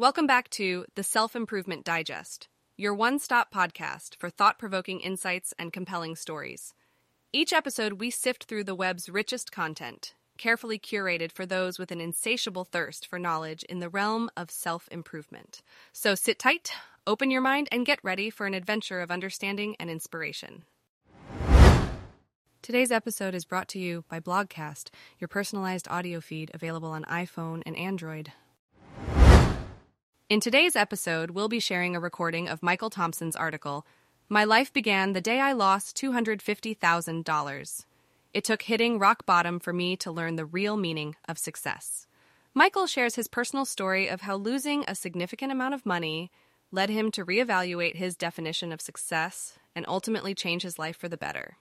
Welcome back to the Self Improvement Digest, your one stop podcast for thought provoking insights and compelling stories. Each episode, we sift through the web's richest content, carefully curated for those with an insatiable thirst for knowledge in the realm of self improvement. So sit tight, open your mind, and get ready for an adventure of understanding and inspiration. Today's episode is brought to you by Blogcast, your personalized audio feed available on iPhone and Android. In today's episode, we'll be sharing a recording of Michael Thompson's article, My Life Began the Day I Lost $250,000. It took hitting rock bottom for me to learn the real meaning of success. Michael shares his personal story of how losing a significant amount of money led him to reevaluate his definition of success and ultimately change his life for the better.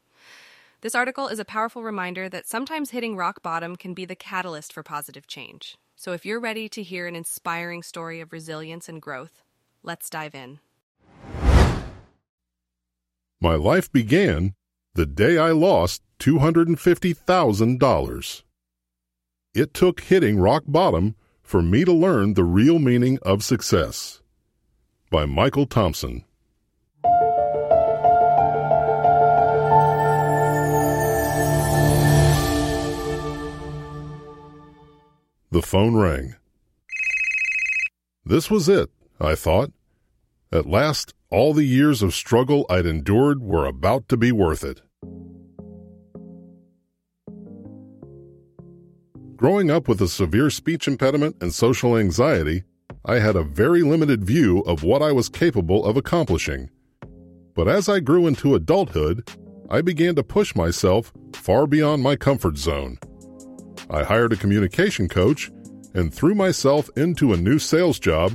This article is a powerful reminder that sometimes hitting rock bottom can be the catalyst for positive change. So if you're ready to hear an inspiring story of resilience and growth, let's dive in. My life began the day I lost $250,000. It took hitting rock bottom for me to learn the real meaning of success. By Michael Thompson. The phone rang. This was it, I thought. At last, all the years of struggle I'd endured were about to be worth it. Growing up with a severe speech impediment and social anxiety, I had a very limited view of what I was capable of accomplishing. But as I grew into adulthood, I began to push myself far beyond my comfort zone. I hired a communication coach and threw myself into a new sales job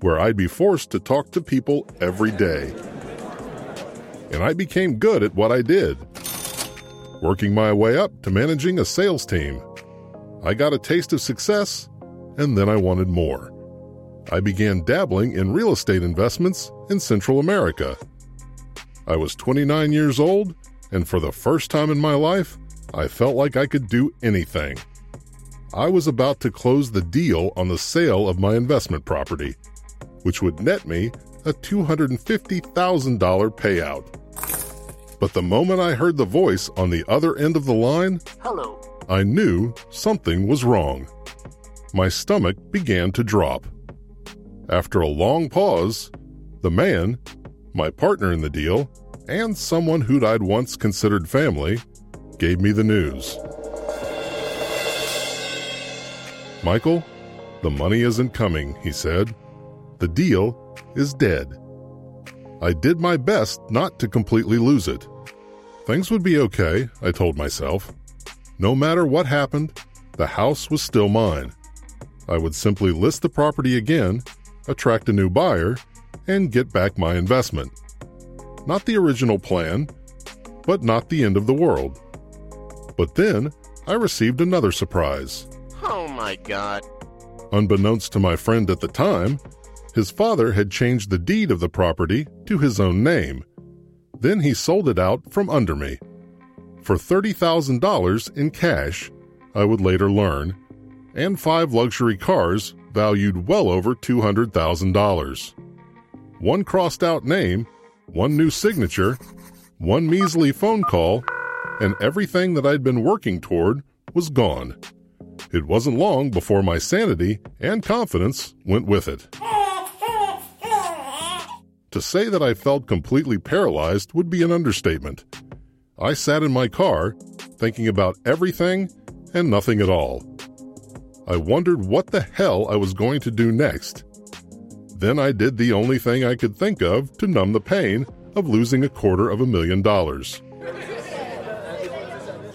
where I'd be forced to talk to people every day. And I became good at what I did, working my way up to managing a sales team. I got a taste of success, and then I wanted more. I began dabbling in real estate investments in Central America. I was 29 years old, and for the first time in my life, I felt like I could do anything. I was about to close the deal on the sale of my investment property, which would net me a $250,000 payout. But the moment I heard the voice on the other end of the line, Hello. I knew something was wrong. My stomach began to drop. After a long pause, the man, my partner in the deal, and someone who'd I'd once considered family, gave me the news. Michael, the money isn't coming, he said. The deal is dead. I did my best not to completely lose it. Things would be okay, I told myself. No matter what happened, the house was still mine. I would simply list the property again, attract a new buyer, and get back my investment. Not the original plan, but not the end of the world. But then I received another surprise. Oh my god. Unbeknownst to my friend at the time, his father had changed the deed of the property to his own name. Then he sold it out from under me. For $30,000 in cash, I would later learn, and five luxury cars valued well over $200,000. One crossed out name, one new signature, one measly phone call, and everything that I'd been working toward was gone. It wasn't long before my sanity and confidence went with it. To say that I felt completely paralyzed would be an understatement. I sat in my car, thinking about everything and nothing at all. I wondered what the hell I was going to do next. Then I did the only thing I could think of to numb the pain of losing a quarter of a million dollars.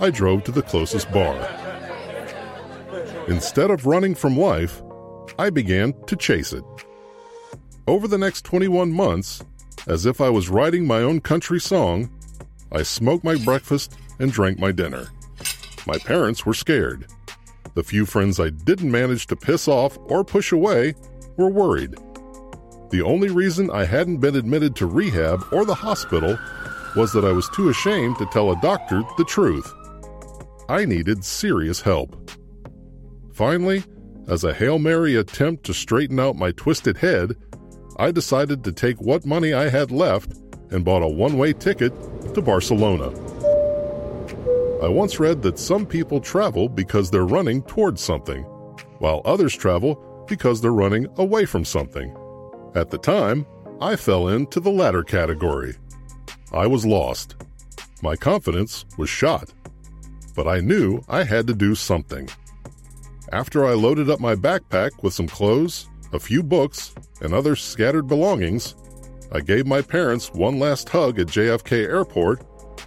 I drove to the closest bar. Instead of running from life, I began to chase it. Over the next 21 months, as if I was writing my own country song, I smoked my breakfast and drank my dinner. My parents were scared. The few friends I didn't manage to piss off or push away were worried. The only reason I hadn't been admitted to rehab or the hospital was that I was too ashamed to tell a doctor the truth. I needed serious help. Finally, as a Hail Mary attempt to straighten out my twisted head, I decided to take what money I had left and bought a one way ticket to Barcelona. I once read that some people travel because they're running towards something, while others travel because they're running away from something. At the time, I fell into the latter category. I was lost. My confidence was shot. But I knew I had to do something. After I loaded up my backpack with some clothes, a few books, and other scattered belongings, I gave my parents one last hug at JFK Airport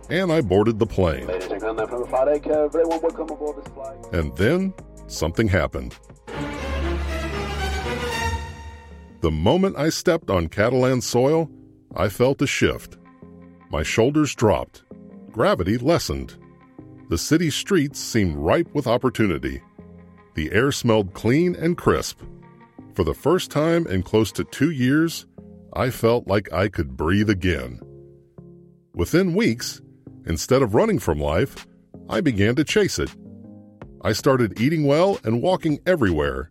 and I boarded the plane. Ladies and gentlemen, from the Friday Curve, very warm welcome aboard this flight. And then something happened. The moment I stepped on Catalan soil, I felt a shift. My shoulders dropped. Gravity lessened. The city streets seemed ripe with opportunity. The air smelled clean and crisp. For the first time in close to two years, I felt like I could breathe again. Within weeks, instead of running from life, I began to chase it. I started eating well and walking everywhere.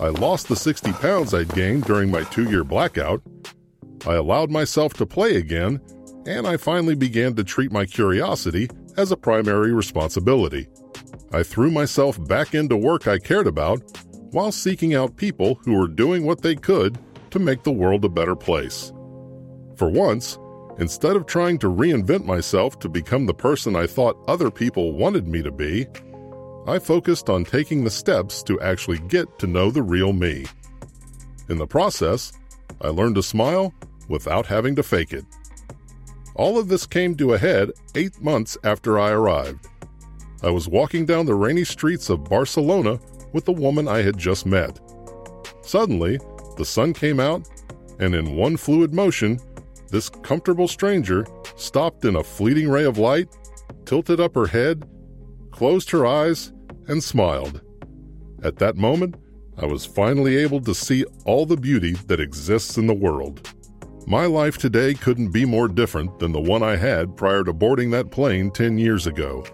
I lost the 60 pounds I'd gained during my two year blackout. I allowed myself to play again, and I finally began to treat my curiosity as a primary responsibility. I threw myself back into work I cared about while seeking out people who were doing what they could to make the world a better place. For once, instead of trying to reinvent myself to become the person I thought other people wanted me to be, I focused on taking the steps to actually get to know the real me. In the process, I learned to smile without having to fake it. All of this came to a head eight months after I arrived. I was walking down the rainy streets of Barcelona with the woman I had just met. Suddenly, the sun came out, and in one fluid motion, this comfortable stranger stopped in a fleeting ray of light, tilted up her head, closed her eyes, and smiled. At that moment, I was finally able to see all the beauty that exists in the world. My life today couldn't be more different than the one I had prior to boarding that plane 10 years ago.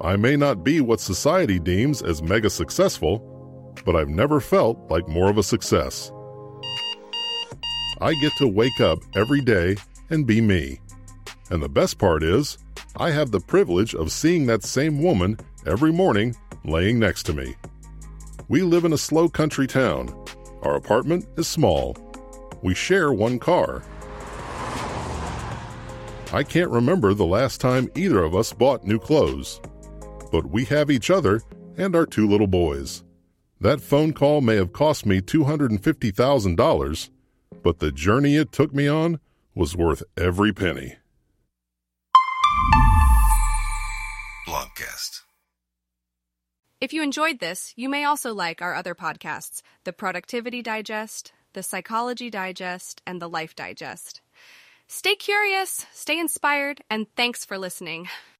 I may not be what society deems as mega successful, but I've never felt like more of a success. I get to wake up every day and be me. And the best part is, I have the privilege of seeing that same woman every morning laying next to me. We live in a slow country town. Our apartment is small. We share one car. I can't remember the last time either of us bought new clothes. But we have each other and our two little boys. That phone call may have cost me $250,000, but the journey it took me on was worth every penny. Blogcast. If you enjoyed this, you may also like our other podcasts The Productivity Digest, The Psychology Digest, and The Life Digest. Stay curious, stay inspired, and thanks for listening.